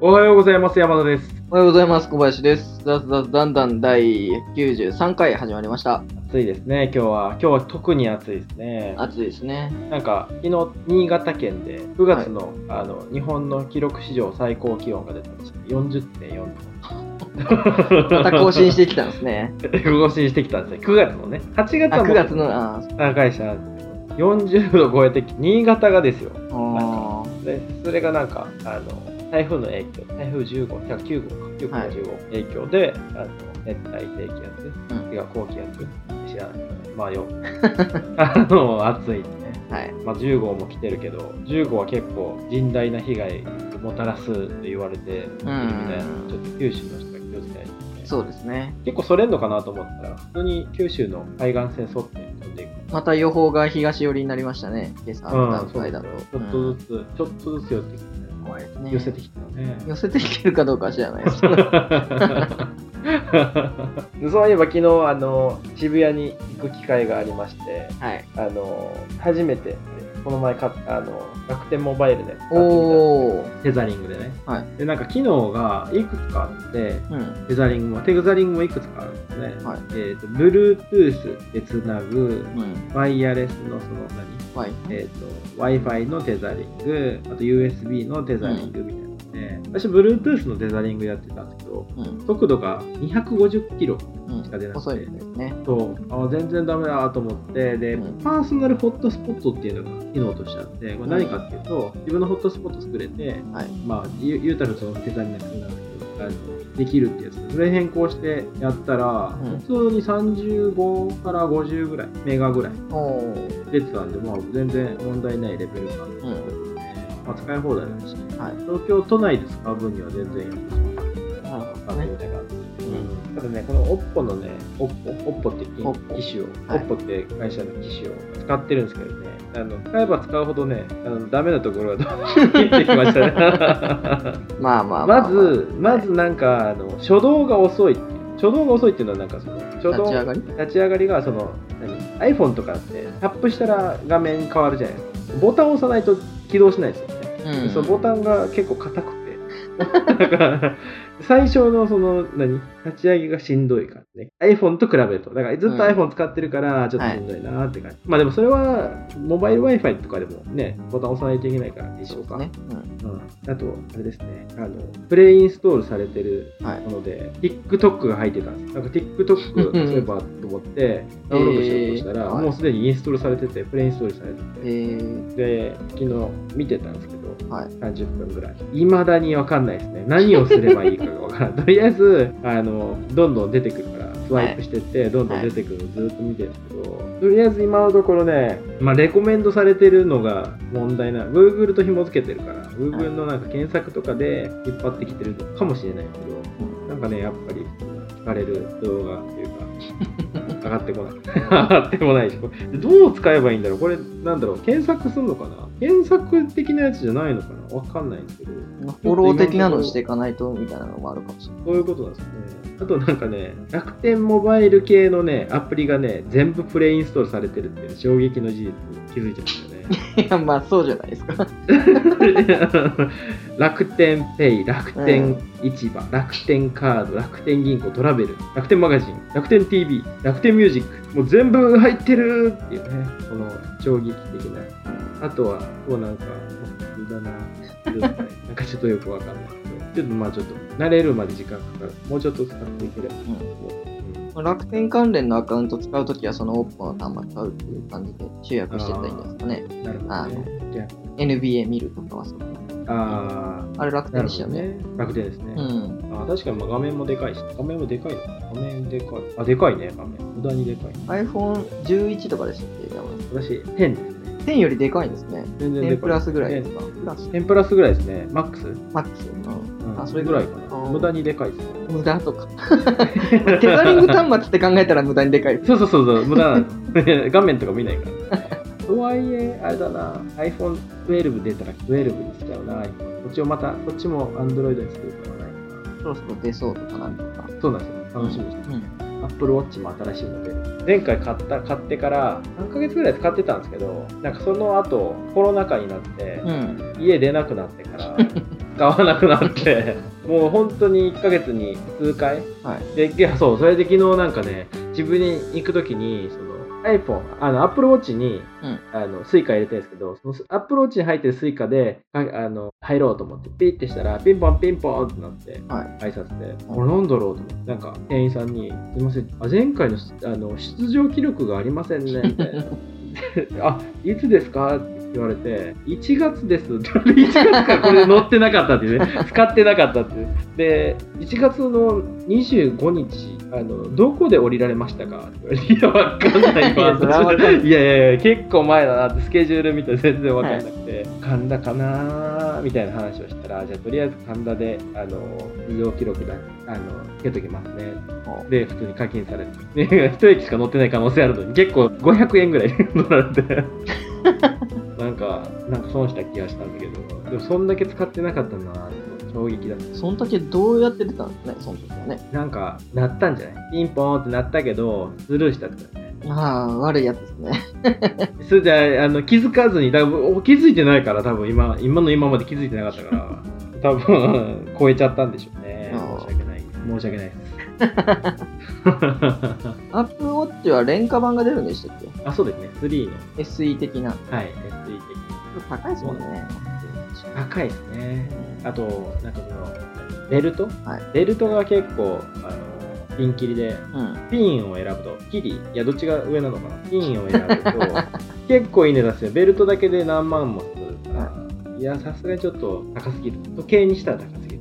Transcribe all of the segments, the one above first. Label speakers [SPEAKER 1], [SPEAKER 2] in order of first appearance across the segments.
[SPEAKER 1] おはようございます。山田です。
[SPEAKER 2] おはようございます。小林です。ザズザズダンダン第93回始まりました。
[SPEAKER 1] 暑いですね。今日は、今日は特に暑いですね。
[SPEAKER 2] 暑いですね。
[SPEAKER 1] なんか、昨日、新潟県で9月の、あの、日本の記録史上最高気温が出てました。40.4度。
[SPEAKER 2] また更新してきたんですね。
[SPEAKER 1] 更新してきたんですね。9月のね。8月
[SPEAKER 2] あ、
[SPEAKER 1] はも
[SPEAKER 2] 9月の、あ
[SPEAKER 1] 高いしなんですけど、40度超えてき新潟がですよ。
[SPEAKER 2] あ
[SPEAKER 1] で、それがなんか、あの、台風の影響、台風15、9号か、9号か
[SPEAKER 2] はい
[SPEAKER 1] 15号影響で、あの熱帯低気圧、
[SPEAKER 2] うん
[SPEAKER 1] 違う高気圧、知らない。まあよ、あの、暑いね。
[SPEAKER 2] はい。
[SPEAKER 1] まあ、10号も来てるけど、10号は結構甚大な被害をもたらすって言われているみたいな、ちょっと九州の人が気をつけないとね。
[SPEAKER 2] そうですね。
[SPEAKER 1] 結構それんのかなと思ったら、普通に九州の海岸線沿って飛んでいく。
[SPEAKER 2] また予報が東寄りになりましたね。今朝の段階だと。
[SPEAKER 1] ちょっとずつ、ちょっとずつ寄ってきて、
[SPEAKER 2] うね
[SPEAKER 1] 寄せてきたね。
[SPEAKER 2] 寄せてきてるかどうかは知らないですけど。
[SPEAKER 1] そういえば昨日あの渋谷に行く機会がありまして
[SPEAKER 2] はい。
[SPEAKER 1] あの初めてこの前買ったあの楽天モバイルで買ってみた
[SPEAKER 2] おー。
[SPEAKER 1] テザリングでね、
[SPEAKER 2] はい
[SPEAKER 1] でなんか機能がいくつかあって
[SPEAKER 2] うん。
[SPEAKER 1] テザリングもテザリングもいくつかあるんですね、
[SPEAKER 2] はい
[SPEAKER 1] えー、と Bluetooth でつなぐ
[SPEAKER 2] うん。
[SPEAKER 1] ワイヤレスのその何？
[SPEAKER 2] はい。
[SPEAKER 1] えー、と Wi-Fi のテザリング、あと USB のテザリングみたいなので、私、Bluetooth のテザリングやってたんですけど、
[SPEAKER 2] うん。
[SPEAKER 1] 速度が250キロ
[SPEAKER 2] うん
[SPEAKER 1] しか出なくて
[SPEAKER 2] 遅いですね。
[SPEAKER 1] とあ全然ダメだと思ってで、
[SPEAKER 2] うん
[SPEAKER 1] パーソナルホットスポットっていうのが機能としてあってこれ何かっていうと、自分のホットスポット作れて、
[SPEAKER 2] はい。
[SPEAKER 1] まあ、言うたらそのテザリングなんですけどあのできるってやつそれ変更してやったら、
[SPEAKER 2] うん
[SPEAKER 1] 普通に35から50ぐらいメガぐらい。出てたんで、まあ、全然問題ないレベル感
[SPEAKER 2] うん。
[SPEAKER 1] まあ、使い放題だし、
[SPEAKER 2] はい。
[SPEAKER 1] 東京都内で使う分には全然いいんですよ。
[SPEAKER 2] なるほ
[SPEAKER 1] 使
[SPEAKER 2] どね。
[SPEAKER 1] ってみた感じ。
[SPEAKER 2] うん。
[SPEAKER 1] ただね、この OPPO のね、OPPO、って機種を、
[SPEAKER 2] はい
[SPEAKER 1] OPPO って会社の機種を使ってるんですけどね、あの使えば使うほどね、あのダメなところが出 てきましたね。
[SPEAKER 2] まあまあまあ、
[SPEAKER 1] まず、まずなんか、あの初動が遅い。初動が遅いっていうのはなんかその、初動
[SPEAKER 2] 立ち上がり？
[SPEAKER 1] 立ち上がりがその何？iPhone とかってタップしたら画面変わるじゃないですかボタンを押さないと起動しないですよね、そのボタンが結構硬くて。だから最初のその何？立ち上げがしんどいから。ね iPhone と比べるとだからずっと
[SPEAKER 2] うん
[SPEAKER 1] iPhone 使ってるからちょっとしんどいなって感じ、まあでもそれはモバイル Wi-Fi とかでもねボタン押さないといけないから一緒か
[SPEAKER 2] ね。うん。
[SPEAKER 1] うん、あと、あれですね、あの、プレイインストールされてる
[SPEAKER 2] はい
[SPEAKER 1] もので、TikTok が入ってたんです。なんか TikTok そういえばと思って、ダウンロードしようとしたら、
[SPEAKER 2] えーはい
[SPEAKER 1] もうすでにインストールされてて、プレイインストールされて
[SPEAKER 2] え
[SPEAKER 1] て、
[SPEAKER 2] ー、
[SPEAKER 1] で、昨日見てたんですけど、
[SPEAKER 2] はい。
[SPEAKER 1] 30分ぐらい。未だにわかんないですね。何をすればいいかがわからない。とりあえず、あの、どんどん出てくるから、スワイプしてって、どんどん出てくるずっと見てるんですけど、とりあえず今のところね、まあ、レコメンドされてるのが問題な、Google と紐付けてるから、Google のなんか検索とかで引っ張ってきてるのかもしれないけど、なんかね、やっぱり聞かれる動画っていうか、上がってこない。上がってこないし、これどう使えばいいんだろう。これ、なんだろう。検索するのかな検索的なやつじゃないのかな？わかんないんですけど。
[SPEAKER 2] フォロー的なのしていかないとみたいなのもあるかもしれない。
[SPEAKER 1] そういうことなんですね。あとなんかね、楽天モバイル系のね、アプリがね、全部プレイインストールされてるっていう衝撃の事実に気づいてましたよね。
[SPEAKER 2] いや、まあそうじゃないですか。
[SPEAKER 1] 楽天ペイ、楽天市場、楽天カード、楽天銀行、トラベル、楽天マガジン、楽天 TV、楽天ミュージック、もう全部入ってるっていうね、この衝撃的な。あとは、こうなんか、普通だな、なんかちょっとよくわかんないけど、ちょっとまあちょっと慣れるまで時間かかる。もうちょっと使っていければ。うん
[SPEAKER 2] 楽天関連のアカウント使うときはその OPPO の端末使うっていう感じで集約してったらいいんですかね。
[SPEAKER 1] なるほどね。
[SPEAKER 2] NBA 見るとかはそう。
[SPEAKER 1] あ、あ
[SPEAKER 2] あれ楽天でしたよね。
[SPEAKER 1] ね。楽天ですね。
[SPEAKER 2] うん。
[SPEAKER 1] あ確かにまあ画面もでかいし、画面もでかいのかな画面でかい。あ、でかいね、画面。無駄にでかい。
[SPEAKER 2] iPhone11 とかでしたっけ
[SPEAKER 1] 私、10ですね。
[SPEAKER 2] さん ?10 よりでかいんですね。
[SPEAKER 1] 全然でかい。
[SPEAKER 2] 10プラスぐらいですか？プラス
[SPEAKER 1] 10プラスぐらいですね。マックス、
[SPEAKER 2] マックス？うん。
[SPEAKER 1] うん、
[SPEAKER 2] あそれぐらい
[SPEAKER 1] かな。
[SPEAKER 2] あー
[SPEAKER 1] 無駄にでかいですね。
[SPEAKER 2] 無駄とか。テザリング端末って考えたら無駄にでかい。
[SPEAKER 1] そうそうそうそう、無駄なの。画面とか見ないから。とはいえ、あれだな、iPhone12 出たら12にしちゃうな、iPhone こっちをまた、こっちも Android にするかはないか
[SPEAKER 2] そろそろ出そうとかなんとか。
[SPEAKER 1] な。そうなんですよ。楽しみにして
[SPEAKER 2] うん。
[SPEAKER 1] Apple Watch も新しいの出る。前回買った、買ってから3ヶ月ぐらい使ってたんですけど、なんかその後、コロナ禍になって、
[SPEAKER 2] うん。
[SPEAKER 1] 家出なくなってから、使わなくなってもう本当に1ヶ月に数回？
[SPEAKER 2] はい。
[SPEAKER 1] でいやそうそれで昨日なんかね自分に行く時にその iPhone あの Apple Watch に、
[SPEAKER 2] うん
[SPEAKER 1] あのスイカ入れてるんですけどその Apple Watch に入ってるスイカでああの入ろうと思ってピッてしたらピンポンピンポンってなって
[SPEAKER 2] はい。
[SPEAKER 1] 挨拶で、これなんだろうと思って、なんか店員さんに、すいません、あ前回のあの出場記録がありませんね、みたいな。あ、いつですか？って言われて、1月ですって言われて、1月からこれ載ってなかったっていうね、使ってなかったっていう。で、1月の25日、あのどこで降りられましたか？って言われて、いや、わかんない
[SPEAKER 2] いや それはわかんない
[SPEAKER 1] いやいやいや、結構前だなって、スケジュール見て全然わかんなくて、神田かなーみたいな話をしたら、じゃあとりあえず神田で、あの、出場記録だ、あの、つけときますね。
[SPEAKER 2] ほ
[SPEAKER 1] で、普通に課金されて。で、一駅しか乗ってない可能性あるのに、結構500円ぐらい乗られて。なんか、なんか損した気がしたんだけど、でもそんだけ使ってなかったんだなって衝撃だった。
[SPEAKER 2] うその時どうやって出たんですね、その時はね。
[SPEAKER 1] なんか、鳴ったんじゃない？ピンポーンって鳴ったけど、スルーしたってことだね。
[SPEAKER 2] ああ、悪いやつですね。
[SPEAKER 1] それで、あの、気づかずに、多分、お気づいてないから、多分今、今の今まで気づいてなかったから、多分、超えちゃったんでしょうね。申し訳ない。申し訳ないです。
[SPEAKER 2] アップウォッチは廉価版が出るんでしたっけ？
[SPEAKER 1] あ、そうですね。3の。
[SPEAKER 2] ?SE 的な。
[SPEAKER 1] はい、SE 的。
[SPEAKER 2] 高いですもんね。
[SPEAKER 1] 高いですね。あと、なんかその、ベルト、
[SPEAKER 2] はい
[SPEAKER 1] ベルトが結構、あの、ピンキリで、
[SPEAKER 2] うん。
[SPEAKER 1] ピンを選ぶと、キリ、いや、どっちが上なのかな？ピンを選ぶと、結構いい値段ですよ。ベルトだけで何万もするから、いや、さすがにちょっと高すぎる。時計にしたら高すぎる。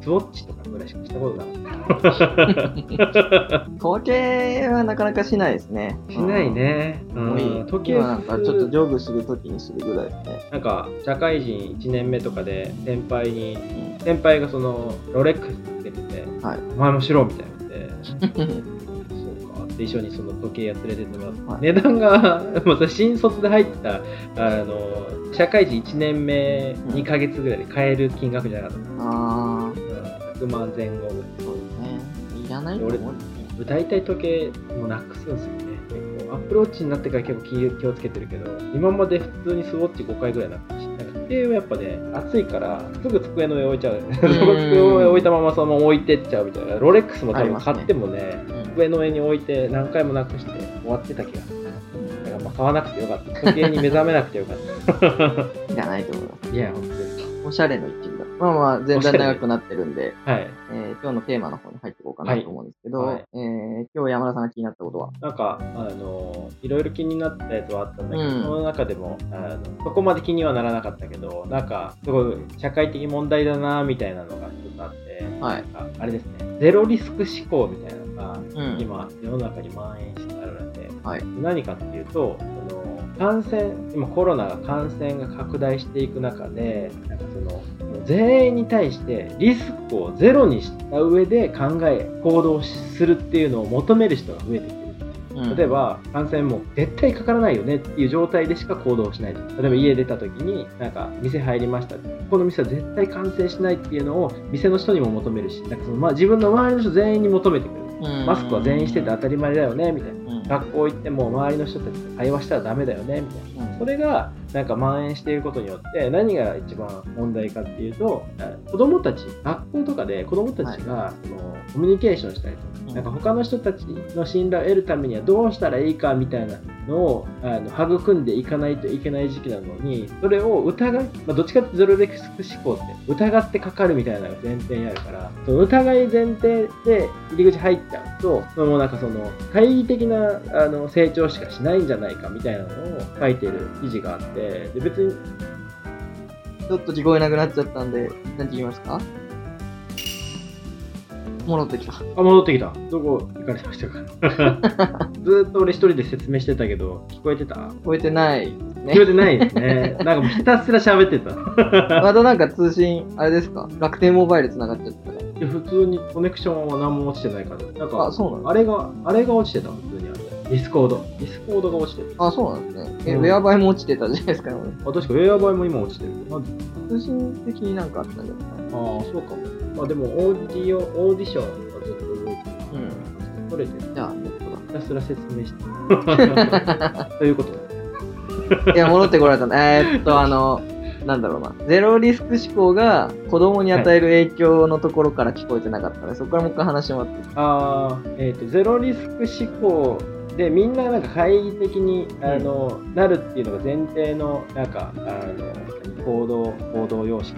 [SPEAKER 1] スウォッチとかぐらいしかしたことなかった。
[SPEAKER 2] 時計はなかなかしないですね。
[SPEAKER 1] しないね。う
[SPEAKER 2] うん。
[SPEAKER 1] 時計
[SPEAKER 2] 今なんかちょっとジョグするときにするぐらいですね。
[SPEAKER 1] なんか、社会人1年目とかで、先輩に、
[SPEAKER 2] うん
[SPEAKER 1] 先輩がその、ロレックスつけてて、
[SPEAKER 2] はい。
[SPEAKER 1] お前もしろみたいなので、そうか。で、一緒にその時計屋連れてってもらって、
[SPEAKER 2] はい
[SPEAKER 1] 値段が、また新卒で入った、あの、社会人1年目
[SPEAKER 2] うん
[SPEAKER 1] 2ヶ月ぐらいで買える金額じゃなかった。
[SPEAKER 2] あ
[SPEAKER 1] うん100万前後ぐらい。
[SPEAKER 2] らない？と思。
[SPEAKER 1] 大体時計もなくすんですよね。結構。アップローチになってから結構気気をつけてるけど、今まで普通にスウォッチ5回ぐらいなくし、なんか時計はやっぱね、暑いから、すぐ机の上置いちゃう。机の上置いたままそのまま置いてっちゃうみたいな。ロレックスも多分買ってもね、
[SPEAKER 2] うん
[SPEAKER 1] 机の上に置いて何回もなくして終わってた気がする。だからまあ買わなくてよかった。時計に目覚めなくてよかっ
[SPEAKER 2] いらないと思います。
[SPEAKER 1] た。いや、本当です
[SPEAKER 2] おしゃれの一部だ。まあまあ、全然長くなってるんで、
[SPEAKER 1] か。はい。
[SPEAKER 2] えー今日のテーマの方に入ってかなと思うんですけど、
[SPEAKER 1] はいはい
[SPEAKER 2] えー今日山田さんが気になったことは、
[SPEAKER 1] なんか、あの、いろいろ気になったやつはあったんだけど、
[SPEAKER 2] うん。
[SPEAKER 1] その中でもあの、そこまで気にはならなかったけど、なんか、すごい社会的問題だな、みたいなのが一つあって、
[SPEAKER 2] はい。
[SPEAKER 1] ああれですね、ゼロリスク思考みたいなのが、
[SPEAKER 2] うん。
[SPEAKER 1] 今、世の中に蔓延してあるので、
[SPEAKER 2] はい。
[SPEAKER 1] 何かっていうと、その感染、今コロナが感染が拡大していく中で、なんかその、全員に対してリスクをゼロにした上で考え、行動するっていうのを求める人が増えてきてる。
[SPEAKER 2] うん。
[SPEAKER 1] 例えば感染も絶対かからないよねっていう状態でしか行動しない。例えば家出た時になんか店入りました。この店は絶対感染しないっていうのを店の人にも求めるしなんかその、まあ、自分の周りの人全員に求めてくる。
[SPEAKER 2] うん。
[SPEAKER 1] マスクは全員してて当たり前だよねみたいな。
[SPEAKER 2] うん
[SPEAKER 1] 学校行っても周りの人たちと会話したらダメだよねみたいな。
[SPEAKER 2] うん。
[SPEAKER 1] それがなんか蔓延していることによって何が一番問題かっていうと子供たち学校とかで子供たちがそのコミュニケーションしたりとかなんか他の人たちの信頼を得るためにはどうしたらいいかみたいなのをあの育んでいかないといけない時期なのにそれを疑い、まあ、どっちかってゼロリスク思考って疑ってかかるみたいなのが前提にあるからその疑い前提で入り口入っちゃうとそのなんかその懐疑的なあの成長しかしないんじゃないかみたいなのを書いてる記事があってで別に
[SPEAKER 2] ちょっと聞こえなくなっちゃったんで、一旦聞きますか戻ってきた。
[SPEAKER 1] あ戻ってきたどこ行かれてましたか？ずーっと俺一人で説明してたけど聞こえてた？
[SPEAKER 2] 聞こえてないね
[SPEAKER 1] 聞こえ。てないですね。なんかもうひたすら喋ってた。
[SPEAKER 2] またなんか通信、あれですか？楽天モバイル繋がっちゃった
[SPEAKER 1] 普通にコネクションは何も落ちてないから。なんか、
[SPEAKER 2] あ、そうな。
[SPEAKER 1] あれが、あれが落ちてた、普通にあれ。 Discord。ディスコードが落ちてる。
[SPEAKER 2] あ、そうなんですね。え、
[SPEAKER 1] うん
[SPEAKER 2] ウェアバイも落ちてたじゃないですか、俺
[SPEAKER 1] あ、確か Whereby も今落ちてる。ま
[SPEAKER 2] 通信的になんかあったんじゃないですか。
[SPEAKER 1] あ、ああ、そうかも。まあでも、オーディオ、オーディションがずっと動いてる。
[SPEAKER 2] うん。
[SPEAKER 1] 取れてる。
[SPEAKER 2] じゃあ、ネット
[SPEAKER 1] ひたすら説明して。ということで。
[SPEAKER 2] だ。いや、戻ってこられたの。えーっと、あの、なんだろうな、ゼロリスク思考が子供に与える影響のところから聞こえてなかったので、そこからもう一回話してもらって
[SPEAKER 1] あーえー、とゼロリスク思考でみんななんか懐疑的にあの、なるっていうのが前提のなんかあの行動行動様式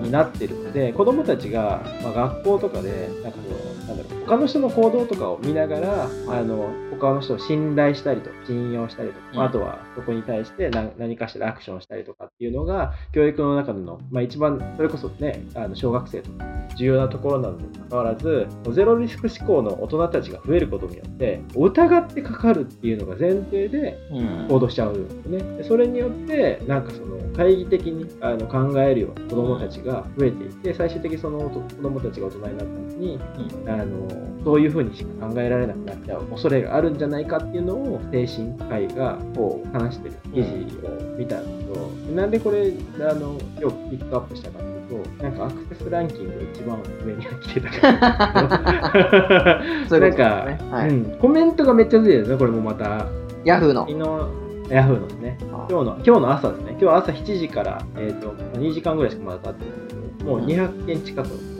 [SPEAKER 1] になってるので子供たちが、まあ、学校とかでなんかそのなんだろう他の人の行動とかを見ながら、あの他の人を信頼したりとか信用したりとか、
[SPEAKER 2] うん
[SPEAKER 1] あとはそこに対して何何かしらアクションしたりとかっていうのが教育の中での、まあ、一番それこそねあの小学生とか重要なところなのにもかかわらずゼロリスク思考の大人たちが増えることによって疑ってかかるっていうのが前提で
[SPEAKER 2] うん
[SPEAKER 1] 行動しちゃうんですね。でそれによってなんかその懐疑的にあの考えるような子どもたちが増えていって最終的にその子どもたちが大人になった時にあのそういうふうにしか考えられなくなっちゃう恐れがあるんじゃないかっていうのを精神科医がこう話してる記事を見たんですけど、なんでこれあの今日ピックアップしたかっていうとなんかアクセスランキングで一番上に来てたから。なんか、
[SPEAKER 2] ね。はい。
[SPEAKER 1] うん、コメントがめっちゃついてるんですねこれもまた。
[SPEAKER 2] ヤフーの
[SPEAKER 1] ヤフーのですね。
[SPEAKER 2] あ。
[SPEAKER 1] 今日の今日の朝ですね。今日朝7時から、えー、と2時間ぐらいしかまだ経ってないんですけどもう200件近く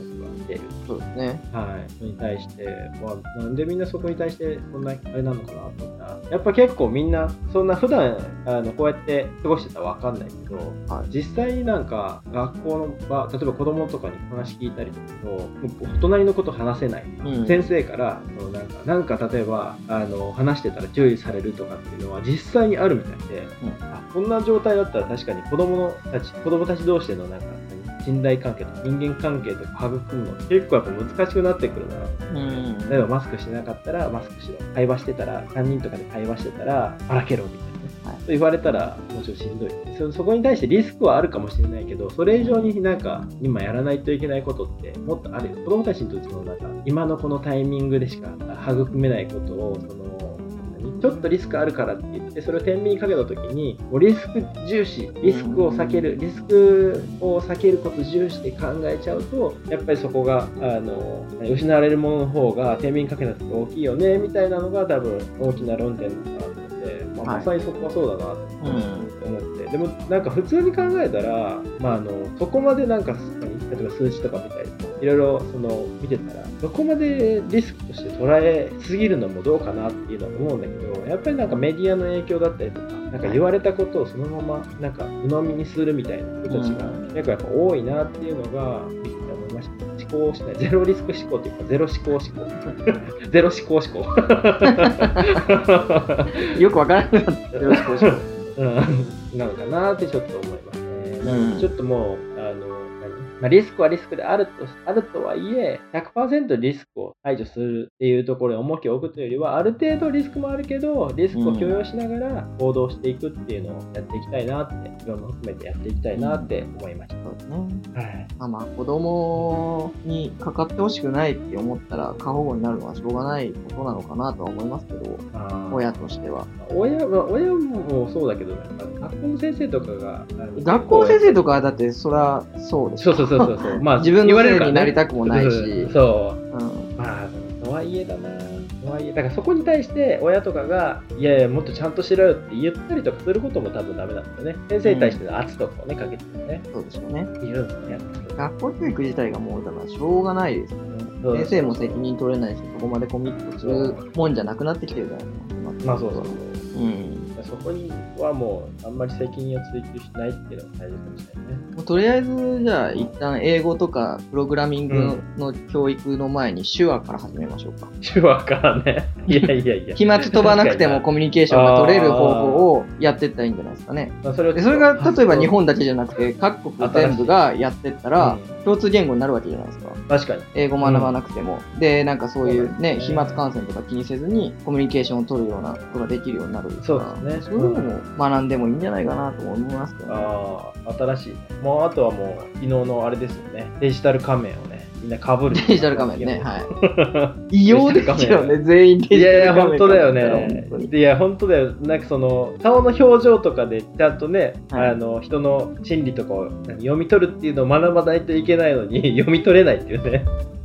[SPEAKER 1] る
[SPEAKER 2] そうですね。
[SPEAKER 1] はい、それに対して、まあ、なんでみんなそこに対してそんなあれなのかなと思ったら、やっぱ結構みんな、そんな普段あのこうやって過ごしてたら分かんないけど、
[SPEAKER 2] はい
[SPEAKER 1] 実際になんか学校の場、例えば子供とかに話聞いたりとかと、隣のこと話せない。
[SPEAKER 2] うん
[SPEAKER 1] 先生からそのなんかなんか例えばあの話してたら注意されるとかっていうのは実際にあるみたいで、あこんな状態だったら確かに子供たち子供たち同士でのなんか何信頼関係とか人間関係とか育むのって結構やっぱ難しくなってくるな
[SPEAKER 2] うん。
[SPEAKER 1] 例えばマスクしてなかったらマスクしろ会話してたら3人とかで会話してたらばらけろみたいなね、
[SPEAKER 2] はい。
[SPEAKER 1] 言われたらもちろんしんどい。そそこに対してリスクはあるかもしれないけどそれ以上になんか今やらないといけないことってもっとあるよ。子供たちにとってそのなんか今のこのタイミングでしか育めないことをその何ちょっとリスクあるからって言ってそれを天秤にかけた時にもうリスク重視リスクを避けるリスクを避けること重視で考えちゃうとやっぱりそこがあの失われるものの方が天秤にかけた時大きいよねみたいなのが多分大きな論点なのかなと思って、まあ、
[SPEAKER 2] はい
[SPEAKER 1] まさにそこはそうだなと
[SPEAKER 2] うん。
[SPEAKER 1] 思って、でもなんか普通に考えたら、まあ、あのそこまでなんか何例えば数字とか見たりいろいろその見てたらどこまでリスクとして捉えすぎるのもどうかなっていうのは思うんだけどやっぱりなんかメディアの影響だったりとかなんか言われたことをそのままなんか鵜呑みにするみたいな人たちが
[SPEAKER 2] うん
[SPEAKER 1] 結構やっぱ多いなっていうのが見てて思いました。思考しないゼロリスク思考っていうかゼロ思考思考 ゼロ思考思考
[SPEAKER 2] よくわからなくなってよろしくお願いします。
[SPEAKER 1] うん、なのかなってちょっと思いますね。
[SPEAKER 2] うん
[SPEAKER 1] かちょっともう、まあ、リスクはリスクであるとあるとはいえ、100%リスクを排除するっていうところに重きを置くというよりは、ある程度リスクもあるけど、リスクを許容しながら行動していくっていうのをやっていきたいなって、いろんな含めてやっていきたいなって思いまし
[SPEAKER 2] そうですね。
[SPEAKER 1] た。はい。
[SPEAKER 2] まあまあ、子供にかかってほしくないって思ったら、過保護になるのはしょうがないことなのかなとは思いますけど、親としては。
[SPEAKER 1] 親は親もそうだけど、なんか学校の先生とかが、
[SPEAKER 2] 学校の先生とかはだって、そら、そうでしょ。
[SPEAKER 1] そうそうそうそうそう。まあ、
[SPEAKER 2] 自分のせい
[SPEAKER 1] 言われるからね
[SPEAKER 2] になりたくもないし。
[SPEAKER 1] そう。
[SPEAKER 2] うん。
[SPEAKER 1] まあ、とはいえだな。とはいえ、だからそこに対して親とかが、いやいや、もっとちゃんとしろよって言ったりとかすることも多分ダメなんですよね。先生に対しての圧とかをね、かけてね、
[SPEAKER 2] そうでしょうね。
[SPEAKER 1] いるんですね、
[SPEAKER 2] 学校教育自体がもう、だからしょうがないですよね。先生も責任取れないし、そこまでコミットするもんじゃなくなってきてるじゃないですか。
[SPEAKER 1] まあそうそうそう。
[SPEAKER 2] うん。
[SPEAKER 1] そこにはもう、あんまり責任を追求しないっていうのが大事かもしれないね。
[SPEAKER 2] もうとりあえず、じゃあ、一旦英語とかプログラミングの教育の前に手話から始めましょうか。
[SPEAKER 1] 手話からね。いやいやいや。
[SPEAKER 2] 飛沫飛ばなくてもコミュニケーションが取れる方法をやっていったらいいんじゃないですかね。
[SPEAKER 1] まあそれ
[SPEAKER 2] それが例えば日本だけじゃなくて各国全部がやってったら
[SPEAKER 1] うん
[SPEAKER 2] 共通言語になるわけじゃないですか。
[SPEAKER 1] 確かに。
[SPEAKER 2] 英語学ばなくても。で、なんかそういうね、飛沫感染とか気にせずにコミュニケーションを取るようなことができるようになるから
[SPEAKER 1] そうですね
[SPEAKER 2] そういうのも学んでもいいんじゃないかなと思いますけどね。
[SPEAKER 1] ああ、新しいね。もうあとはもう、昨日のあれですよね。デジタル仮面をね、みんなかぶる。
[SPEAKER 2] デジタル仮面ね、はい。
[SPEAKER 1] い。
[SPEAKER 2] 異様ですよね、全員デジタ
[SPEAKER 1] いやいや、
[SPEAKER 2] ル仮面
[SPEAKER 1] 本当だよねいや、本当だよ。なんかその、顔の表情とかで、ちゃんとね、
[SPEAKER 2] はい
[SPEAKER 1] あの、人の心理とかを何読み取るっていうのを学ばないといけないのに、読み取れないっていうね。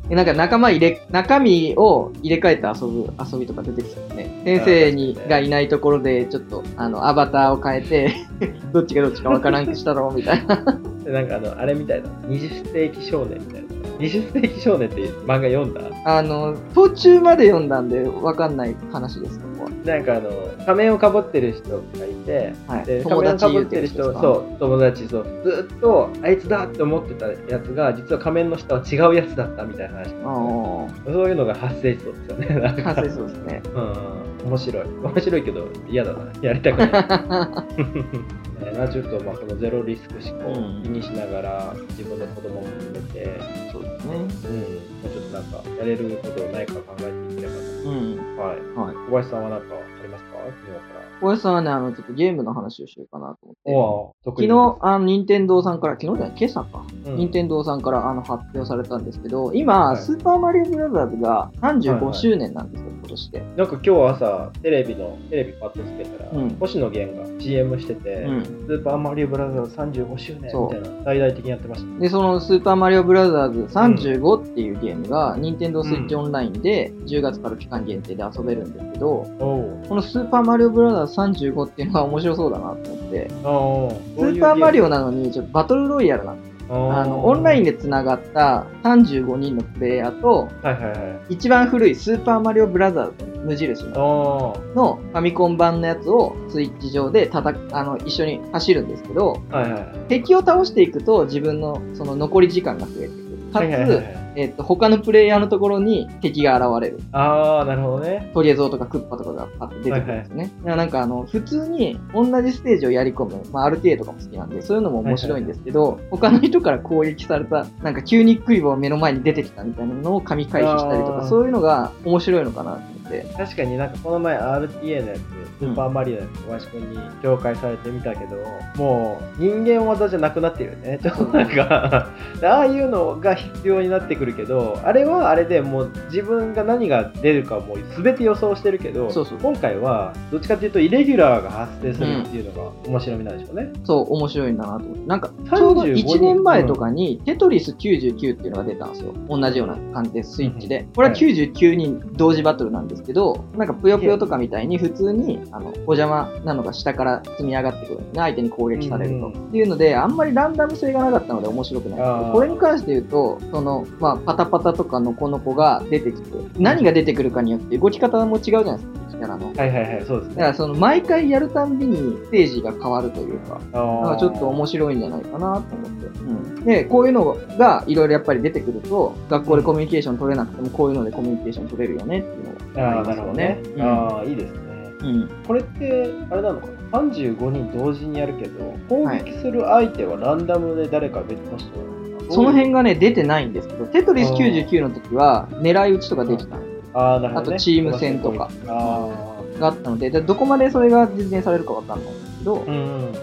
[SPEAKER 2] でなんか仲間入れ、中身を入れ替えて遊ぶ遊びとか出てきたよね。先生にがいないところで、ちょっと、あの、アバターを変えて、どっちがどっちかわからんくしたろ、みたいな。
[SPEAKER 1] でなんかあの、あれみたいな、20世紀少年みたいな。20世紀少年って漫画読んだ？
[SPEAKER 2] あの、途中まで読んだんで、わかんない話です、ここは。
[SPEAKER 1] なんかあの、仮面をかぶってる人がいて、
[SPEAKER 2] はい。
[SPEAKER 1] で仮面をかぶっ
[SPEAKER 2] てる人
[SPEAKER 1] そう、友達、そう、ずっとあいつだって思ってたやつが、実は仮面の下は違うやつだったみたいな話。
[SPEAKER 2] あ
[SPEAKER 1] そういうのが発生しそうですよね。なん
[SPEAKER 2] あ、
[SPEAKER 1] か
[SPEAKER 2] 完成そうですね。
[SPEAKER 1] うん、面白い。面白いけど嫌だな。やりたくない。ねまあちょっとまあこのゼロリスク思考にしながら自分の子供も含めて、
[SPEAKER 2] そうですね。
[SPEAKER 1] うん、もうちょっとなんかやれることないか考えていければ
[SPEAKER 2] うん。
[SPEAKER 1] な。はい。
[SPEAKER 2] はい。
[SPEAKER 1] 小林さんは何かありますか？昨日から。
[SPEAKER 2] 小林さんはね、あの、ちょっとゲームの話をしようかなと思って。
[SPEAKER 1] お
[SPEAKER 2] 昨日、あの、任天堂さんから、昨日じゃない、今朝か。
[SPEAKER 1] うん
[SPEAKER 2] 任天堂さんからあの発表されたんですけど、今、
[SPEAKER 1] はい
[SPEAKER 2] スーパーマリオブラザーズが
[SPEAKER 1] はい
[SPEAKER 2] 35
[SPEAKER 1] はい
[SPEAKER 2] 周年なんですよ、今年で。
[SPEAKER 1] なんか今日朝テレビのテレビパッとつけたら、
[SPEAKER 2] うん
[SPEAKER 1] 星野源が CM してて、
[SPEAKER 2] うん。
[SPEAKER 1] スーパーマリオブラザーズ35周年みたいな大々的にやってました。
[SPEAKER 2] で、そのスーパーマリオブラザーズ35っていうゲームが、任天堂スイッチオンラインで10月から期間限定で遊べるんですけど、このスーパーマリオブラザーズ35っていうのは面白そうだなと思って、スーパーマリ
[SPEAKER 1] オ
[SPEAKER 2] オなのに、ちょっとバトルロイヤルなんですあの、オンライン
[SPEAKER 1] で。
[SPEAKER 2] で繋がった35人のプレイヤーと、
[SPEAKER 1] はいはいはい。
[SPEAKER 2] 一番古いスーパーマリオブラザーズ無印ののファミコン版のやつをスイッチ上でたたあの一緒に走るんですけど、
[SPEAKER 1] はいはい。
[SPEAKER 2] 敵を倒していくと自分のその残り時間が増えてくる。かつ、
[SPEAKER 1] はいはいはいはい
[SPEAKER 2] えっと、他のプレイヤーのところに敵が現れる。
[SPEAKER 1] ああ、なるほどね。
[SPEAKER 2] トリエゾーとかクッパとかがパッと出てくるんですね。だからなんかあの、普通に同じステージをやり込む、まあ RTA とかも好きなんで、そういうのも面白いんですけど、他の人から攻撃された、なんか急にクリボーが目の前に出てきたみたいなのを紙回避したりとか、そういうのが面白いのかな。
[SPEAKER 1] 確かになんかこの前 RTA のやつ、スーパーマリオのやつ、小林君に紹介されてみたけど、もう人間技じゃなくなってるよね。ちょっとなんか、ああいうのが必要になってくるけど、あれはあれでもう自分が何が出るかもう全て予想してるけど、
[SPEAKER 2] そうそう
[SPEAKER 1] 今回はどっちかというとイレギュラーが発生するっていうのが面白みなんでしょうね。
[SPEAKER 2] そう、面白いんだなと思って。なんか、ちょうど
[SPEAKER 1] 35
[SPEAKER 2] 1年前とかに、テトリス99っていうのが出たんですよ。同じような感じで、スイッチで。これは99人同時バトルなんですけど、なんか、ぷよぷよとかみたいに普通に、あの、お邪魔なのが下から積み上がってくるんですね。相手に攻撃されると。
[SPEAKER 1] うん
[SPEAKER 2] っていうので、あんまりランダム性がなかったので面白くないこれに関して言うと、その、まあ、パタパタとかノコノコが出てきて、何が出てくるかによって動き方も違うじゃないですか、キャラの。
[SPEAKER 1] はいはいはい、そうですね。
[SPEAKER 2] だからその毎回やるたんびにステージが変わるというか、なんかちょっと面白いんじゃないかなと思って。うん、で、こういうのがいろいろやっぱり出てくると、学校でコミュニケーション取れなくてもこういうのでコミュニケーション取れるよねっていうのが
[SPEAKER 1] ああ、
[SPEAKER 2] ありますよ
[SPEAKER 1] なるほどね
[SPEAKER 2] ね。。
[SPEAKER 1] ああ、いいですね。
[SPEAKER 2] うん。
[SPEAKER 1] これって、あれなのかな ?35 人同時にやるけど、攻撃する相手はランダムで誰か別の人なのかな？
[SPEAKER 2] その辺がね、出てないんですけど、テトリス99の時は狙い撃ちとかできたの
[SPEAKER 1] ああ、なるほど、ね。
[SPEAKER 2] あとチーム戦とか
[SPEAKER 1] あ
[SPEAKER 2] があったので、でどこまでそれが実現されるかわかんないんですけど、
[SPEAKER 1] あ、うんうん。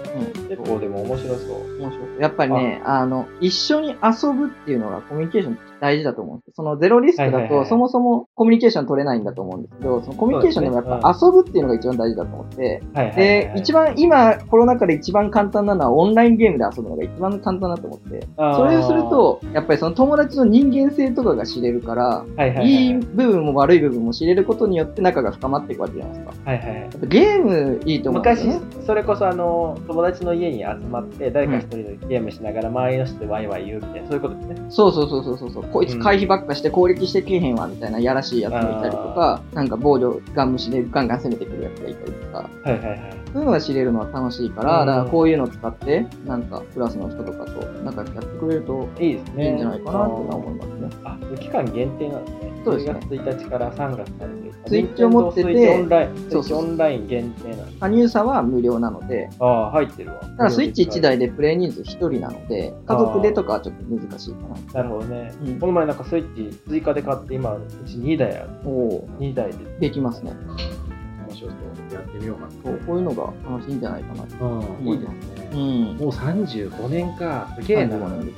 [SPEAKER 2] うん
[SPEAKER 1] 結構でも面白そう。
[SPEAKER 2] 面白いやっぱりね、あの、一緒に遊ぶっていうのがコミュニケーション大事だと思うんですよ。そのゼロリスクだと、そもそもコミュニケーション取れないんだと思うんですけど、そのコミュニケーションでもやっぱ遊ぶっていうのが一番大事だと思って。で、一番今、コロナ禍で一番簡単なのはオンラインゲームで遊ぶのが一番簡単だと思って、それをする、と、やっぱりその友達の人間性とかが知れるから、
[SPEAKER 1] はいはい
[SPEAKER 2] 部分も悪い部分も知れることによって仲が深まっていくわけじゃないですか。ゲームいいと思うんです
[SPEAKER 1] 昔
[SPEAKER 2] よね。、
[SPEAKER 1] それこそあの、友達の家に集まって、誰か一人でゲームしながら周りの人でワイワイ言うみたいな、そういうことですね。
[SPEAKER 2] そうそうそうそうそう。こいつ回避ばっかして攻撃してけえへんわみたいなやらしいやつもいたりとか、なんか防御ガン無視でガンガン攻めてくるやつがいたりとか、
[SPEAKER 1] はいはいはい。
[SPEAKER 2] そういうのが知れるのは楽しいから、
[SPEAKER 1] うん
[SPEAKER 2] だからこういうのを使って、なんかクラスの人とかと仲良くやってくれると
[SPEAKER 1] いい
[SPEAKER 2] んじゃないかなって思いますね。
[SPEAKER 1] あ、期間限定なんですね。
[SPEAKER 2] そうですね
[SPEAKER 1] 10月1日から3月まで。
[SPEAKER 2] スイッチを持ってて
[SPEAKER 1] スイッチオンライン、
[SPEAKER 2] そう
[SPEAKER 1] オンライン限定なんです。
[SPEAKER 2] 加入者は無料なので、
[SPEAKER 1] ああ、入ってるわ。
[SPEAKER 2] ただスイッチ1台でプレイ人数1人なので、家族でとかはちょっと難しいかな。
[SPEAKER 1] なるほどね。
[SPEAKER 2] うん
[SPEAKER 1] この前なんかスイッチ追加で買って、今、うち2台ある。
[SPEAKER 2] おお
[SPEAKER 1] 2台で
[SPEAKER 2] できますね。
[SPEAKER 1] 面白そう。やってみようか
[SPEAKER 2] そうこういうのが楽しいんじゃないかな。
[SPEAKER 1] うん、いいですね。
[SPEAKER 2] うん。
[SPEAKER 1] もう35年か。すげえな。
[SPEAKER 2] 35年
[SPEAKER 1] うん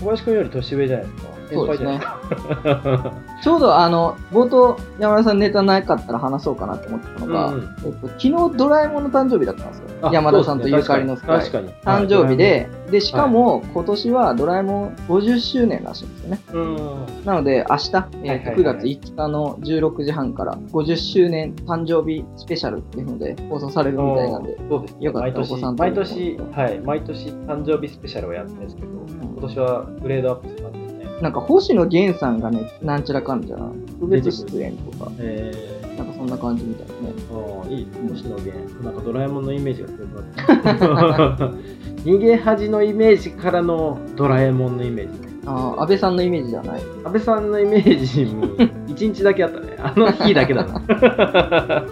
[SPEAKER 1] 小林君より年上じゃないですか。
[SPEAKER 2] そうですね
[SPEAKER 1] 先輩じゃないですか。
[SPEAKER 2] ちょうどあの、冒頭、山田さんネタなかったら話そうかなと思ってたのが、
[SPEAKER 1] うんうん
[SPEAKER 2] えっと、昨日ドラえもんの誕生日だったんですよ。
[SPEAKER 1] あ
[SPEAKER 2] 山田さんとゆかりの深い
[SPEAKER 1] 確かに。
[SPEAKER 2] 誕生日で、で、しかも今年はドラえもん50周年らしいんですよね。
[SPEAKER 1] うん。
[SPEAKER 2] なので、明日、え
[SPEAKER 1] はいはいはい
[SPEAKER 2] ーと9月5日の16時半から50周年誕生日スペシャルっていうので放送されるみたいなんで、
[SPEAKER 1] そうですね。
[SPEAKER 2] よかったお子さんと
[SPEAKER 1] 毎年、はい、毎年誕生日スペシャルをやってるんですけど、今年はグレードアップ。
[SPEAKER 2] なんか星野源さんがね、なんちゃらかんじゃ、特別出演とか、
[SPEAKER 1] えー、
[SPEAKER 2] なんかそんな感じみたいね。
[SPEAKER 1] ああ、いい、星野源。なんかドラえもんのイメージが強くなって。逃げ恥のイメージからのドラえもんのイメージ。
[SPEAKER 2] ああ、安倍さんのイメージじゃない。
[SPEAKER 1] 安倍さんのイメージに 1日だけあったね。あの日だけだな。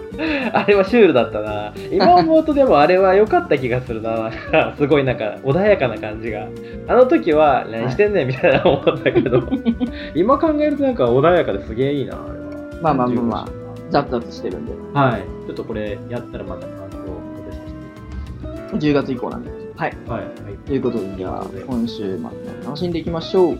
[SPEAKER 1] あれはシュールだったな。今思うとでもあれは良かった気がするな。すごいなんか穏やかな感じが。あの時は何してんねんみたいな思ったけど、今考えるとなんか穏やかですげえいいな、あれは。
[SPEAKER 2] まあまあまあまあ、ザクザしてるんで。
[SPEAKER 1] はい。ちょっとこれやったらまた感想をお届けて
[SPEAKER 2] 10月以降なんで。はい。
[SPEAKER 1] はい。はい、
[SPEAKER 2] ということで、じゃあ今週末楽しんでいきましょう。